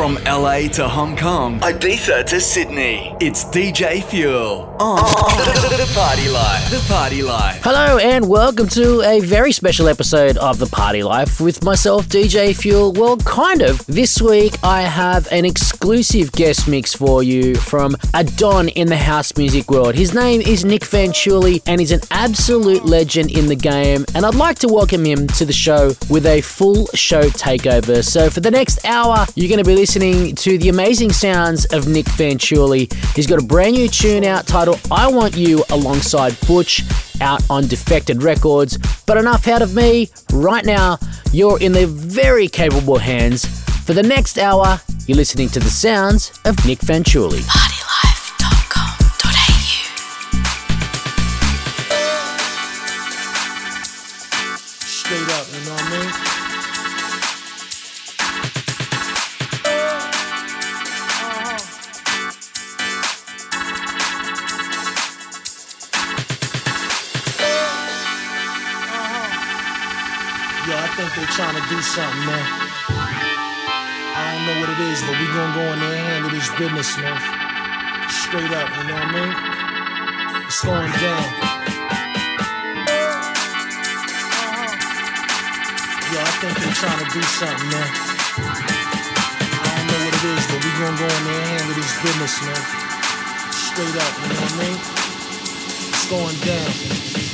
From LA to Hong Kong, Ibiza to Sydney, it's DJ Fuel on oh. the Party Life. The Party Life. Hello and welcome to a very special episode of The Party Life with myself, DJ Fuel. Well, kind of. This week I have an exclusive guest mix for you from a Don in the house music world. His name is Nic Fanciulli and he's an absolute legend in the game. And I'd like to welcome him to the show with a full show takeover. So for the next hour, you're going to be listening to the amazing sounds of Nic Fanciulli. He's got a brand new tune out titled I Want You alongside Butch out on Defected Records. But enough out of me. Right now, you're in the very capable hands. For the next hour, you're listening to the sounds of Nic Fanciulli. Straight trying to do something, man. I don't know what it is, but we gonna go in there and handle this business, man. Straight up, you know what I mean? It's going down. Yo, I think they're trying to do something, man. I don't know what it is, but we gonna go in there and handle this business, man. Straight up, you know what I mean? It's going down.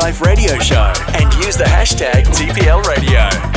Life Radio Show and use the hashtag TPL Radio.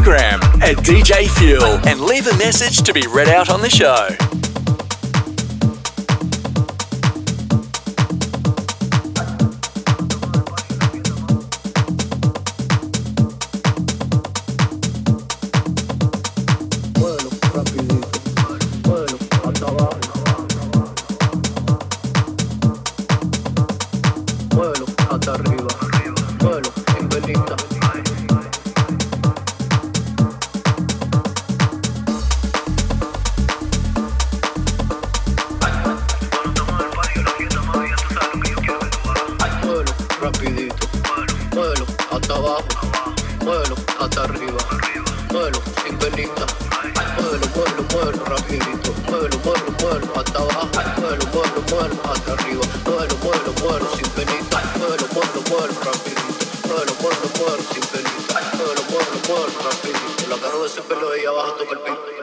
Instagram at DJ Fuel and leave a message to be read out on the show. hasta abajo, muévelo, muévelo, muévelo hasta arriba, muévelo, muévelo, muévelo sin penita, muévelo, muévelo, muévelo rapidito, muévelo, muévelo, muévelo sin penita, muévelo, muévelo, muévelo rapidito, la carro de ese pelo de ahí abajo toca el pito.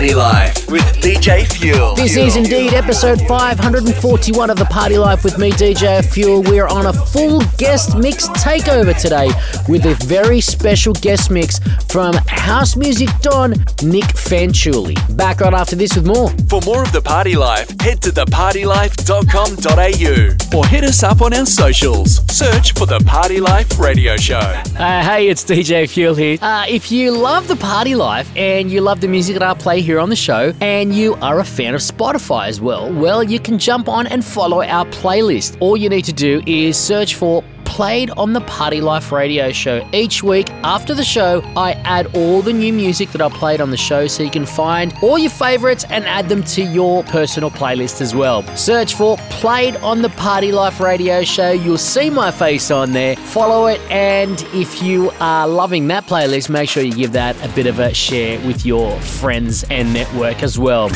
Party Life with DJ Fuel. This is indeed episode 541 of The Party Life with me, DJ Fuel. We're on a full guest mix takeover today with a very special guest mix from house music don Nic Fanciulli. Back right after this with more. For more of The Party Life, head to thepartylife.com.au or hit us up on our socials. Search for The Party Life Radio Show. Uh, hey, it's DJ Fuel here. Uh, if you love The Party Life and you love the music that I play here on the show, and you are a fan of Spotify as well, well, you can jump on and follow our playlist. All you need to do is search for played on the Party Life radio show. Each week after the show, I add all the new music that I played on the show so you can find all your favorites and add them to your personal playlist as well. Search for Played on the Party Life radio show. You'll see my face on there. Follow it, and if you are loving that playlist, make sure you give that a bit of a share with your friends and network as well.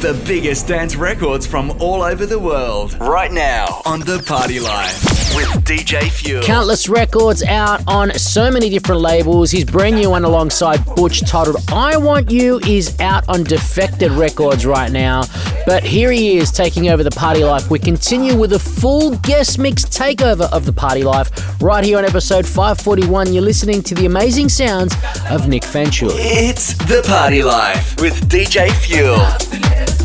The biggest dance records from all over the world. Right now on The Party Life with DJ Fuel. Countless records out on so many different labels. His brand new one alongside Butch titled I Want You is out on Defected Records right now. But here he is taking over The Party Life. We continue with a full guest mix takeover of The Party Life right here on episode 541. You're listening to the amazing sounds of Nic Fanciulli. It's The Party Life with DJ Fuel.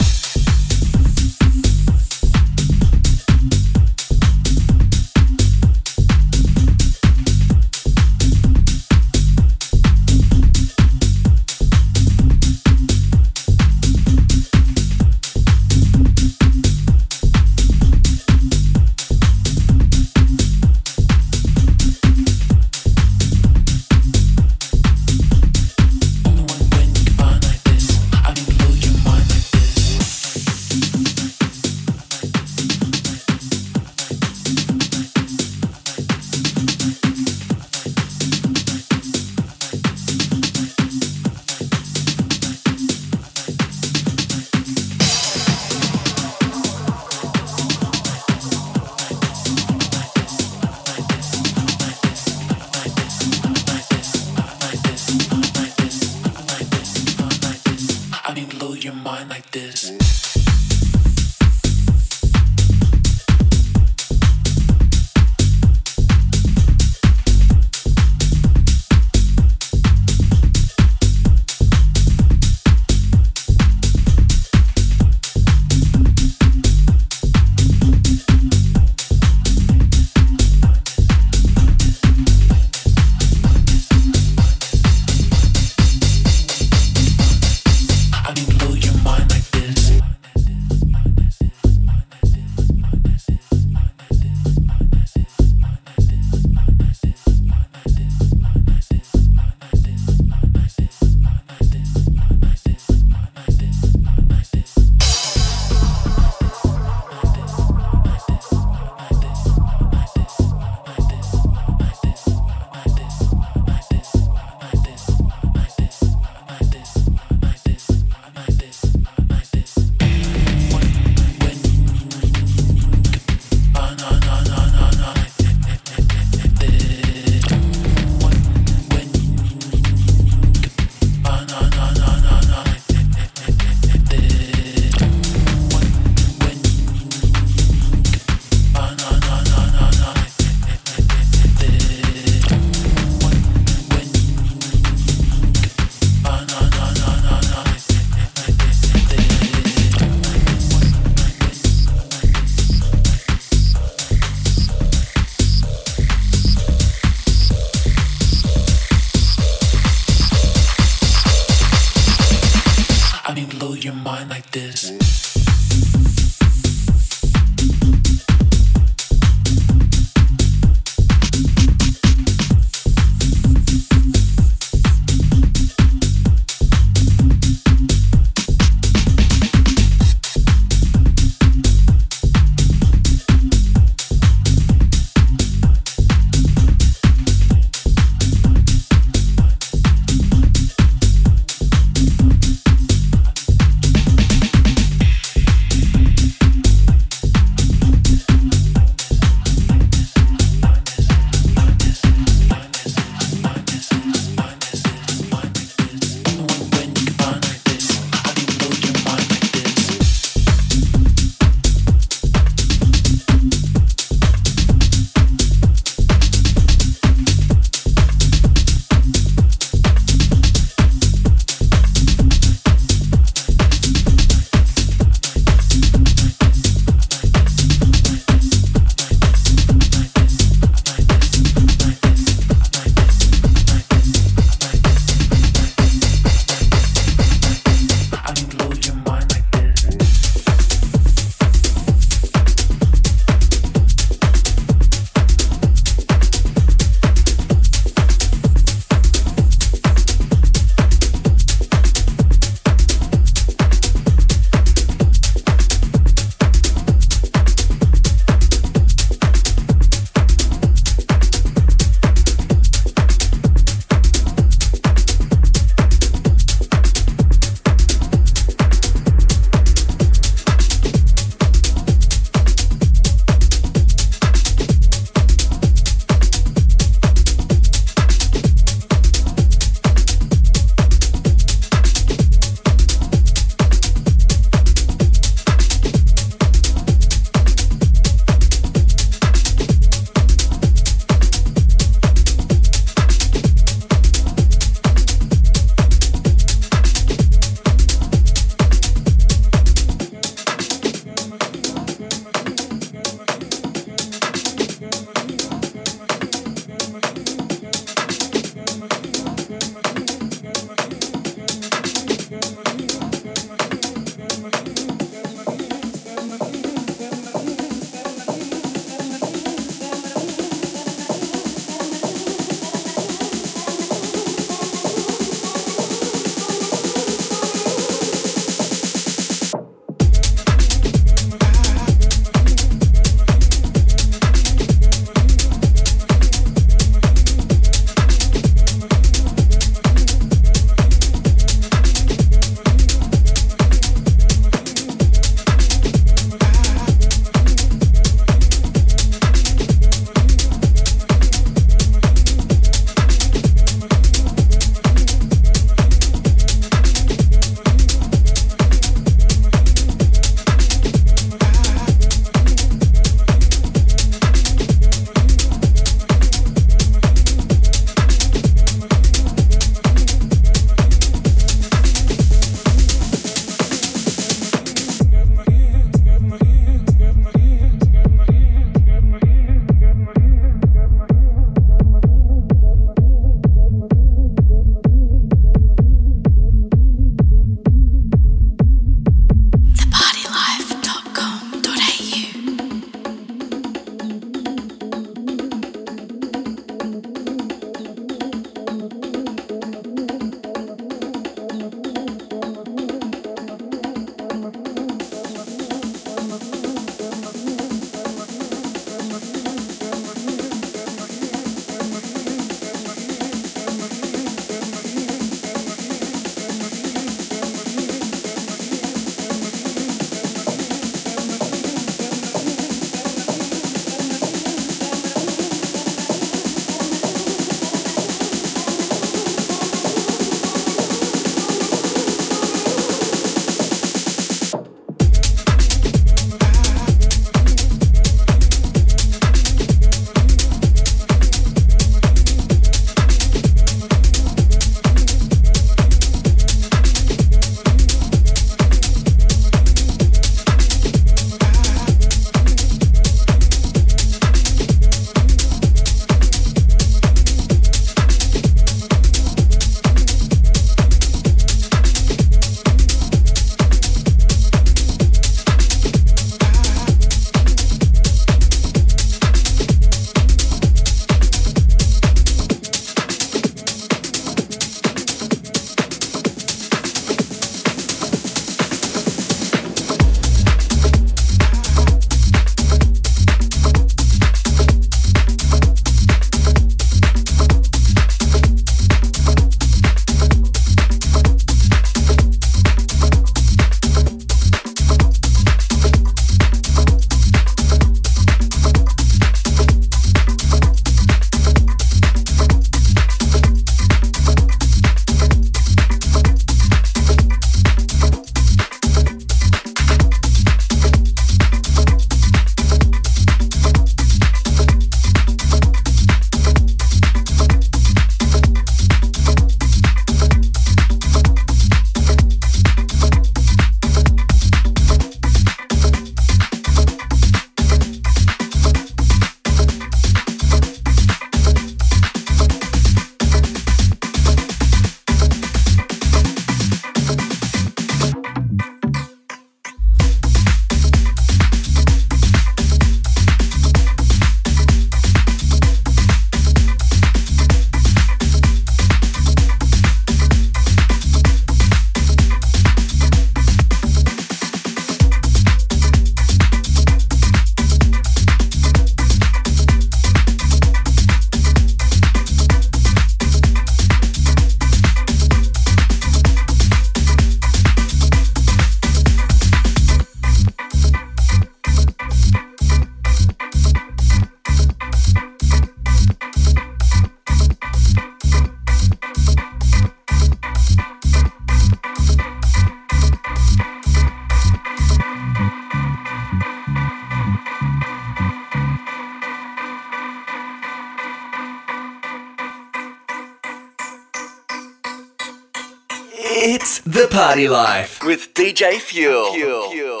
Party life with DJ Fuel. Fuel. Fuel.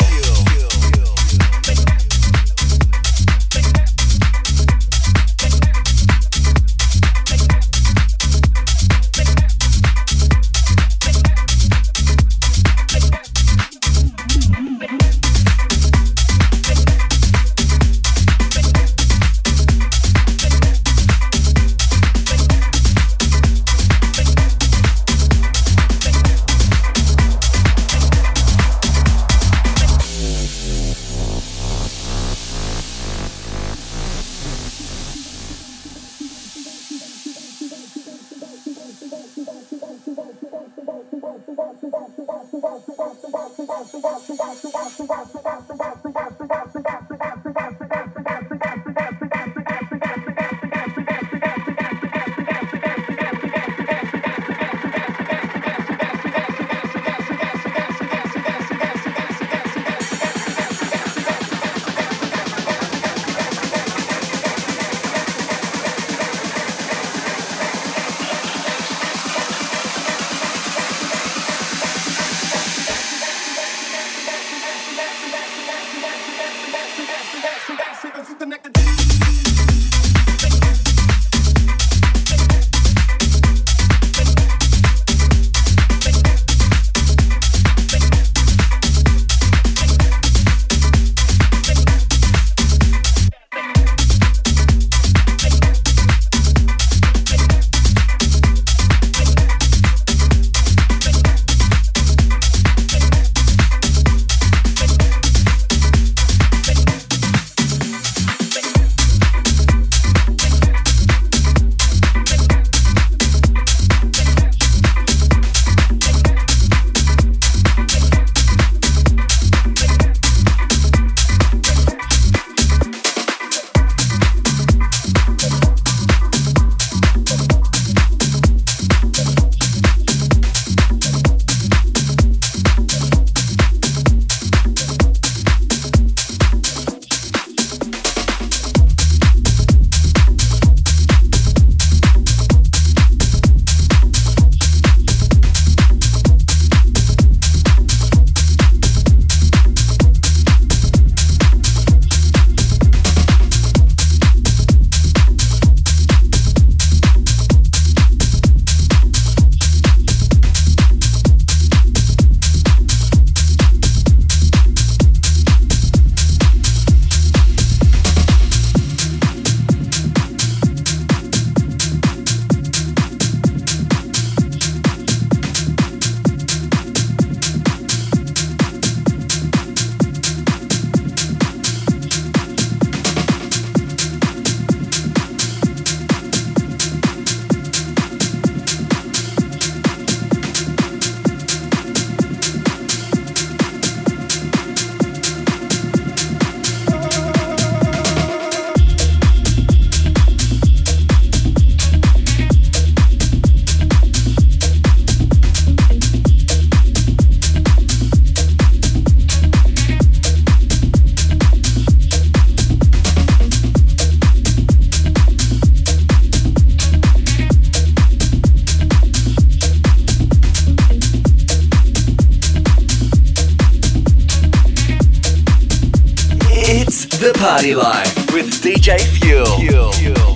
The party Life with DJ Fuel. Fuel. Party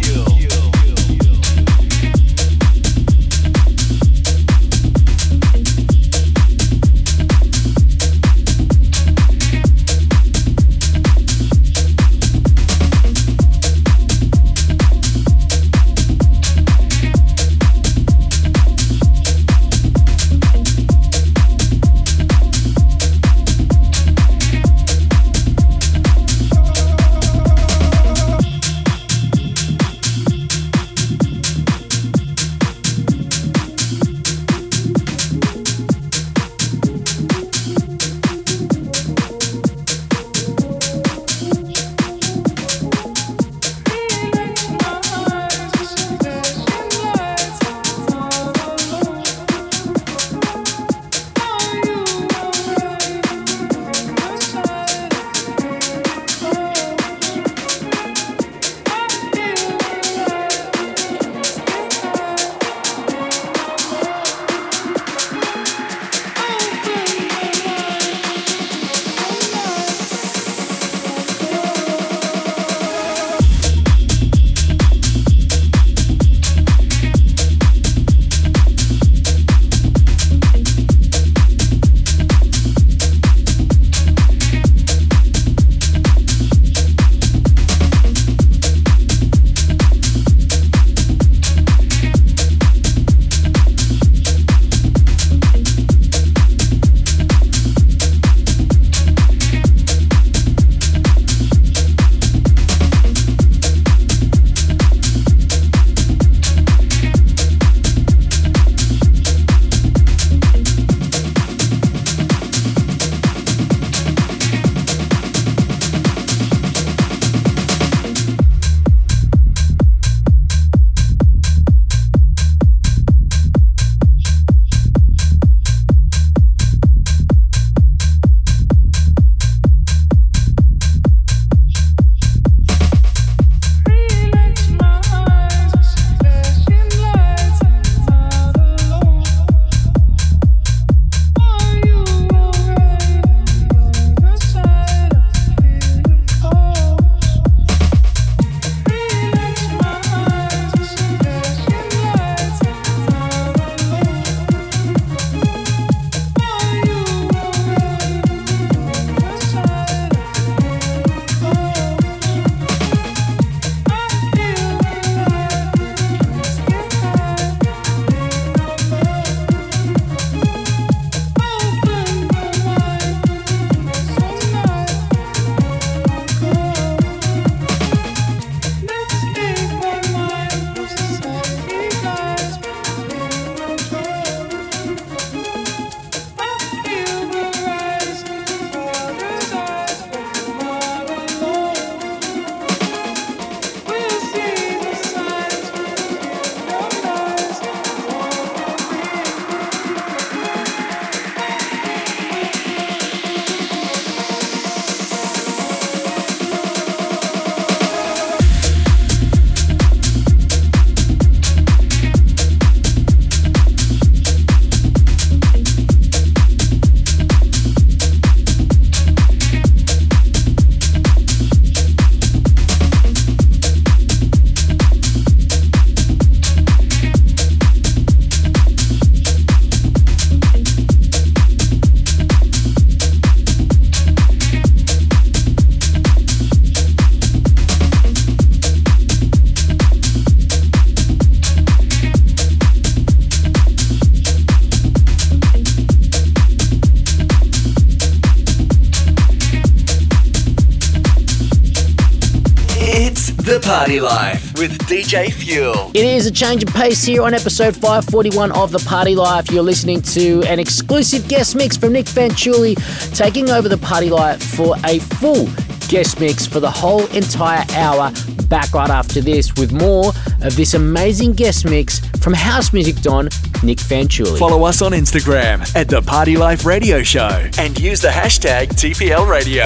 with DJ Fuel. It is a change of pace here on episode 541 of The Party Life. You're listening to an exclusive guest mix from Nic Fanciulli, taking over The Party Life for a full guest mix for the whole entire hour. Back right after this with more of this amazing guest mix from House Music Don Nic Fanciulli. Follow us on Instagram at The Party Life Radio Show and use the hashtag TPL Radio.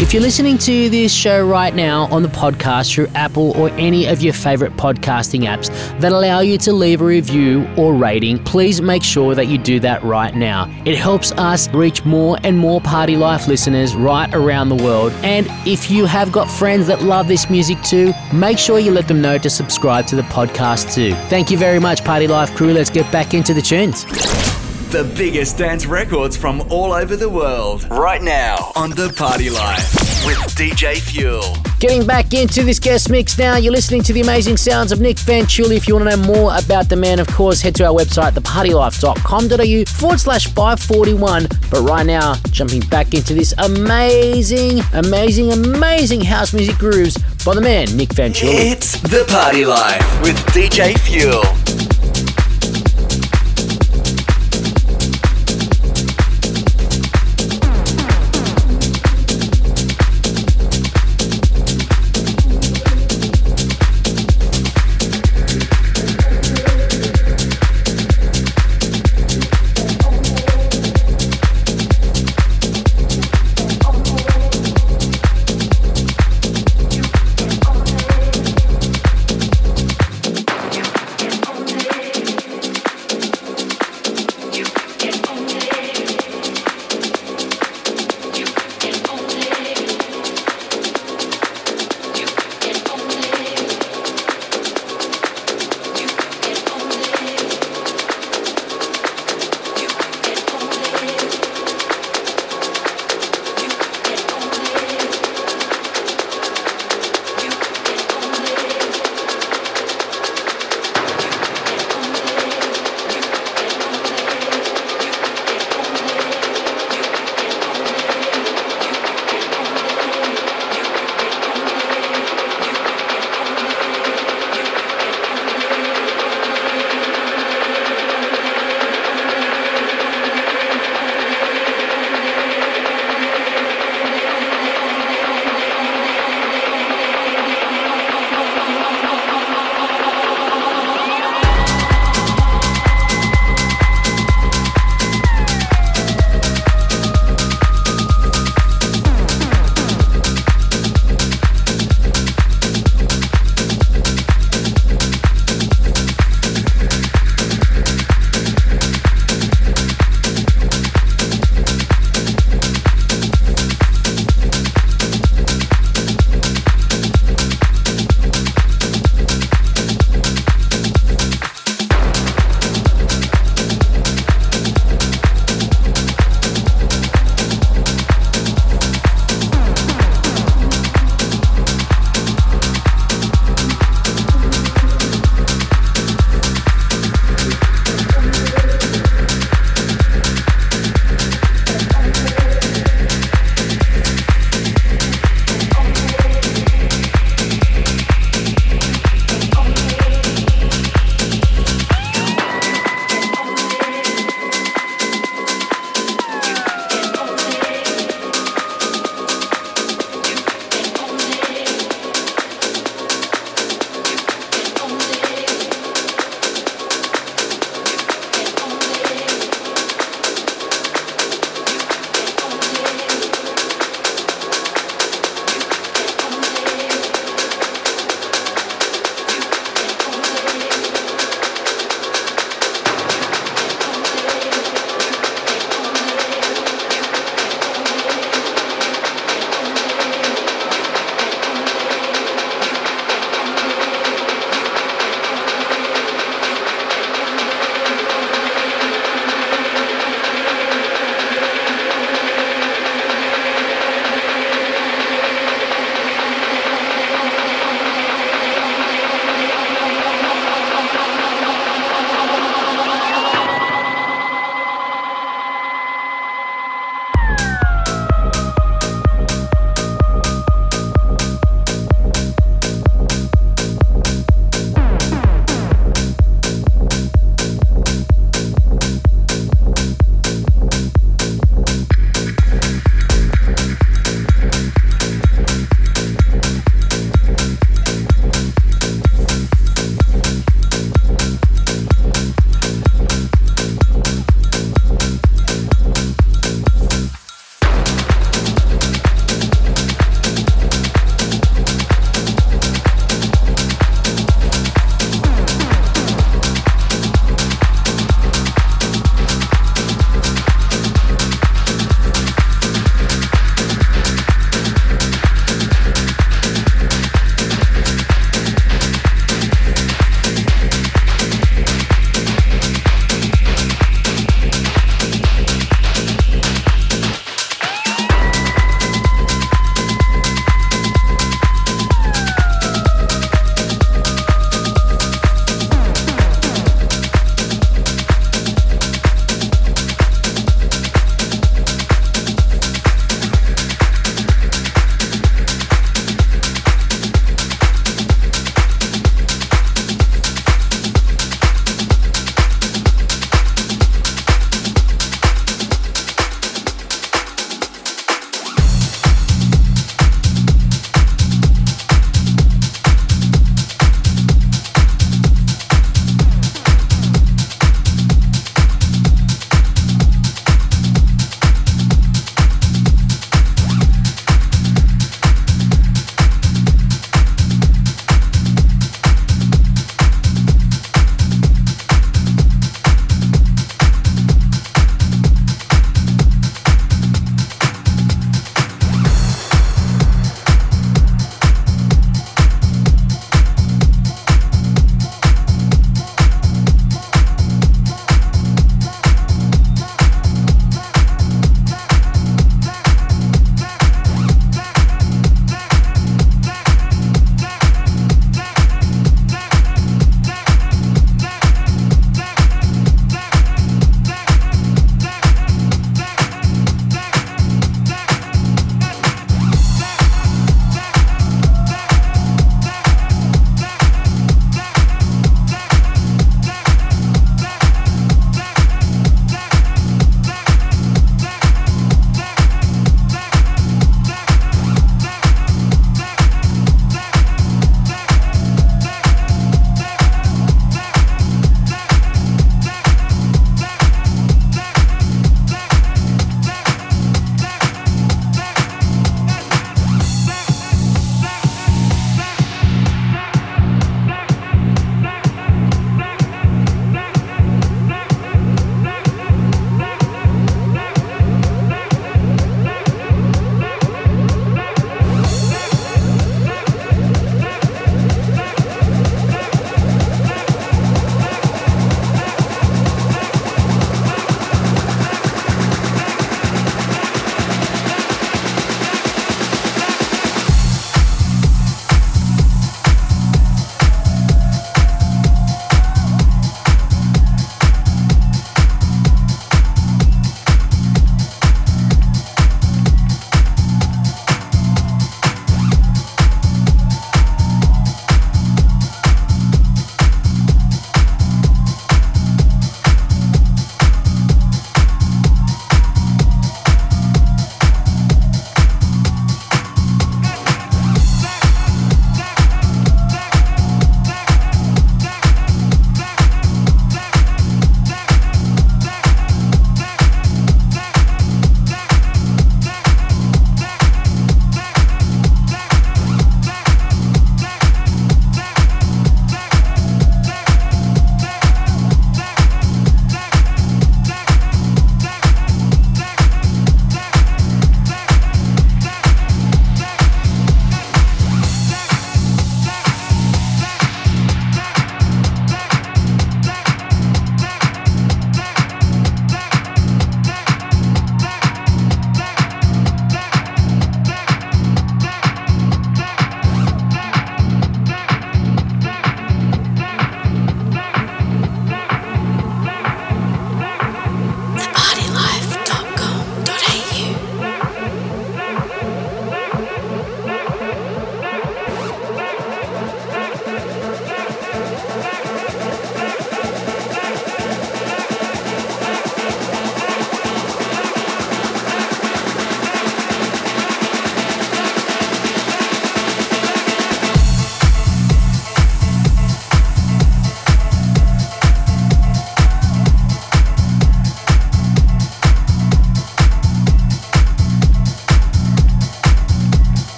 If you're listening to this show right now on the podcast through Apple or any of your favorite podcasting apps that allow you to leave a review or rating, please make sure that you do that right now. It helps us reach more and more Party Life listeners right around the world. And if you have got friends that love this music too, make sure you let them know to subscribe to the podcast too. Thank you very much, Party Life crew. Let's get back into the tunes. The biggest dance records from all over the world. Right now on The Party Life with DJ Fuel. Getting back into this guest mix now, you're listening to the amazing sounds of Nic Fanciulli. If you want to know more about the man, of course, head to our website, thepartylife.com.au forward slash 541. But right now, jumping back into this amazing, amazing, amazing house music grooves by the man, Nic Fanciulli. It's The Party Life with DJ Fuel.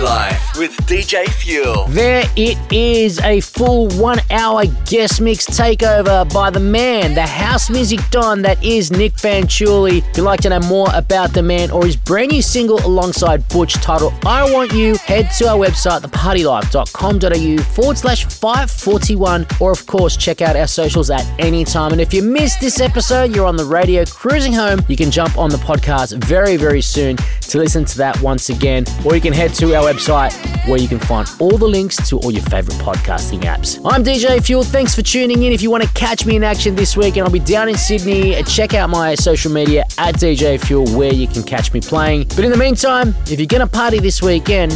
Life with DJ Fuel. There it is, a full one hour guest mix takeover by the man, the house music don that is Nic Fanciulli. If you'd like to know more about the man or his brand new single alongside Butch titled I Want You, head to our website, thepartylife.com.au forward slash 541, or of course, check out our socials at any time. And if you missed this episode, you're on the radio cruising home, you can jump on the podcast very, very soon to listen to that once again, or you can head to our website where you can find all the links to all your favorite podcasting apps. I'm DJ Fuel. Thanks for tuning in. If you want to catch me in action this week, and I'll be down in Sydney, uh, check out my social media at DJ Fuel where you can catch me playing. But in the meantime, if you're going to party this weekend,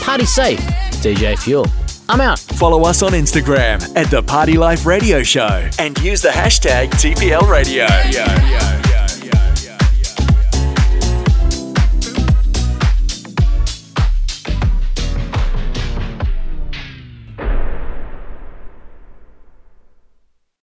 party safe. DJ Fuel. I'm out. Follow us on Instagram at The Party Life Radio Show and use the hashtag TPL Radio.